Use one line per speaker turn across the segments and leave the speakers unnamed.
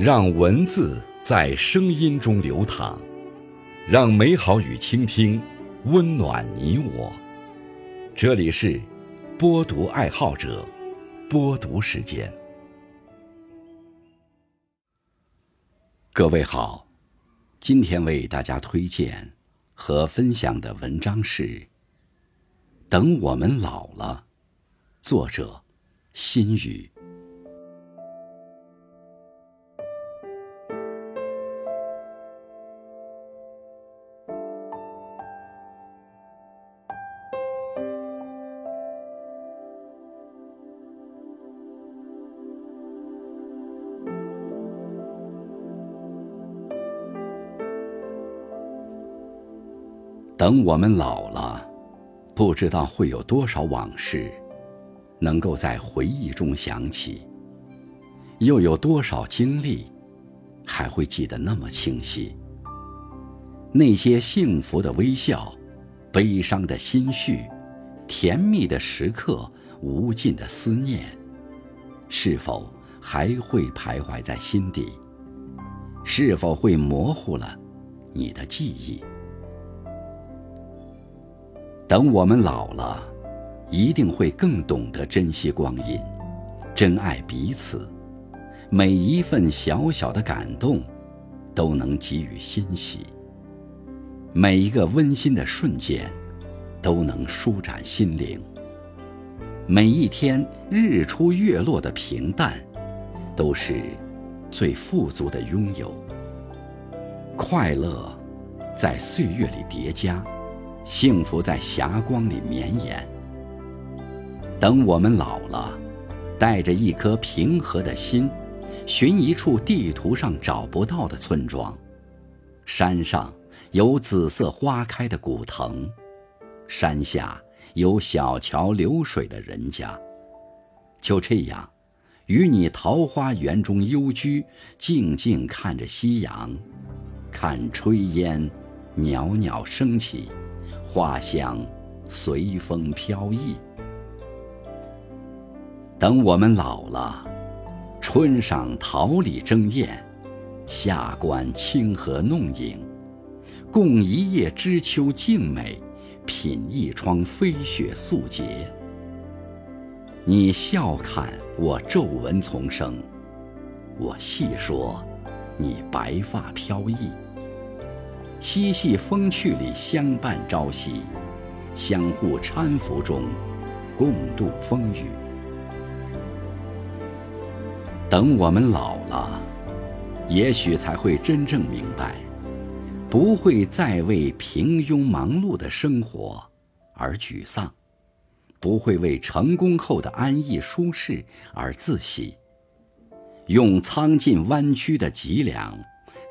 让文字在声音中流淌，让美好与倾听温暖你我。这里是播读爱好者播读时间。各位好，今天为大家推荐和分享的文章是《等我们老了》，作者心语。等我们老了，不知道会有多少往事能够在回忆中想起，又有多少经历还会记得那么清晰。那些幸福的微笑，悲伤的心绪，甜蜜的时刻，无尽的思念，是否还会徘徊在心底？是否会模糊了你的记忆？等我们老了，一定会更懂得珍惜光阴，珍爱彼此。每一份小小的感动，都能给予欣喜；每一个温馨的瞬间，都能舒展心灵。每一天日出月落的平淡，都是最富足的拥有。快乐在岁月里叠加。幸福在霞光里绵延。等我们老了，带着一颗平和的心，寻一处地图上找不到的村庄，山上有紫色花开的古藤，山下有小桥流水的人家。就这样，与你桃花源中幽居，静静看着夕阳，看炊烟袅袅升起。花香随风飘逸。等我们老了，春赏桃李争艳，夏观清河弄影，共一叶知秋静美，品一窗飞雪素洁。你笑看我皱纹丛生，我细说你白发飘逸。嬉戏风趣里相伴朝夕，相互搀扶中共度风雨。等我们老了，也许才会真正明白，不会再为平庸忙碌的生活而沮丧，不会为成功后的安逸舒适而自喜，用苍劲弯曲的脊梁。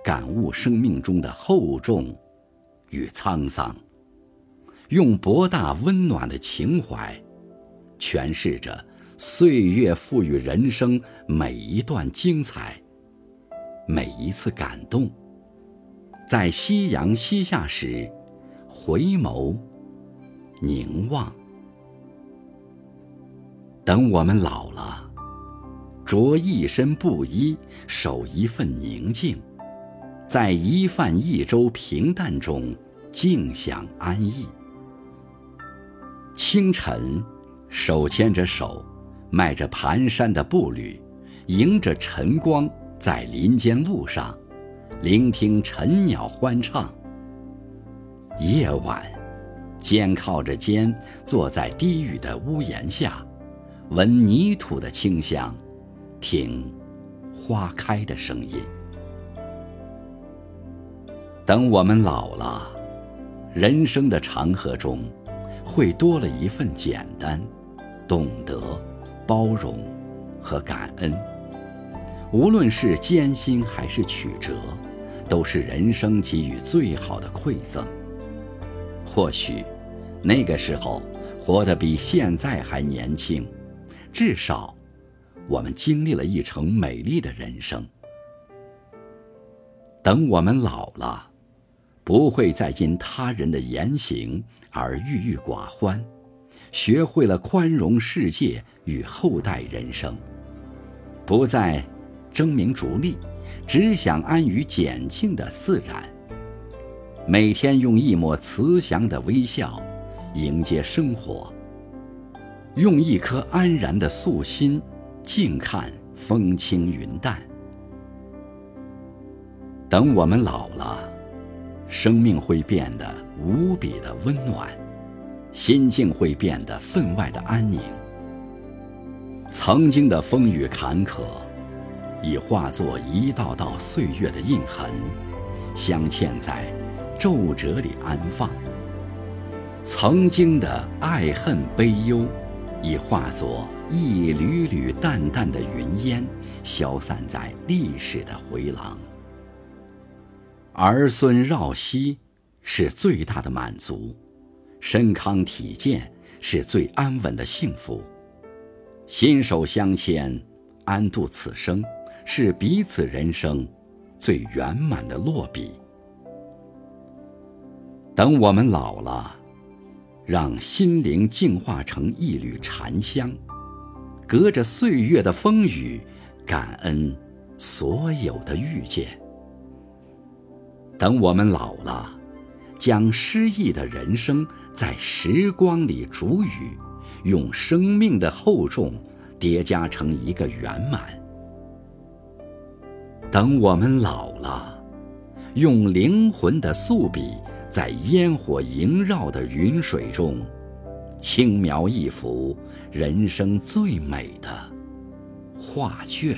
感悟生命中的厚重与沧桑，用博大温暖的情怀，诠释着岁月赋予人生每一段精彩，每一次感动。在夕阳西下时，回眸凝望。等我们老了，着一身布衣，守一份宁静。在一饭一粥平淡中，静享安逸。清晨，手牵着手，迈着蹒跚的步履，迎着晨光，在林间路上，聆听晨鸟欢唱。夜晚，肩靠着肩，坐在低语的屋檐下，闻泥土的清香，听花开的声音。等我们老了，人生的长河中，会多了一份简单、懂得、包容和感恩。无论是艰辛还是曲折，都是人生给予最好的馈赠。或许，那个时候活得比现在还年轻，至少，我们经历了一程美丽的人生。等我们老了。不会再因他人的言行而郁郁寡欢，学会了宽容世界与后代人生，不再争名逐利，只想安于简静的自然。每天用一抹慈祥的微笑迎接生活，用一颗安然的素心静看风轻云淡。等我们老了，生命会变得无比的温暖，心境会变得分外的安宁。曾经的风雨坎坷，已化作一道道岁月的印痕，镶嵌在皱褶里安放；曾经的爱恨悲忧，已化作一缕缕淡淡的云烟，消散在历史的回廊。儿孙绕膝，是最大的满足；身康体健，是最安稳的幸福。心手相牵，安度此生，是彼此人生最圆满的落笔。等我们老了，让心灵净化成一缕禅香，隔着岁月的风雨，感恩所有的遇见。等我们老了，将诗意的人生在时光里煮雨。用生命的厚重叠加成一个圆满。等我们老了，用灵魂的素笔，在烟火萦绕的云水中，轻描一幅人生最美的画卷。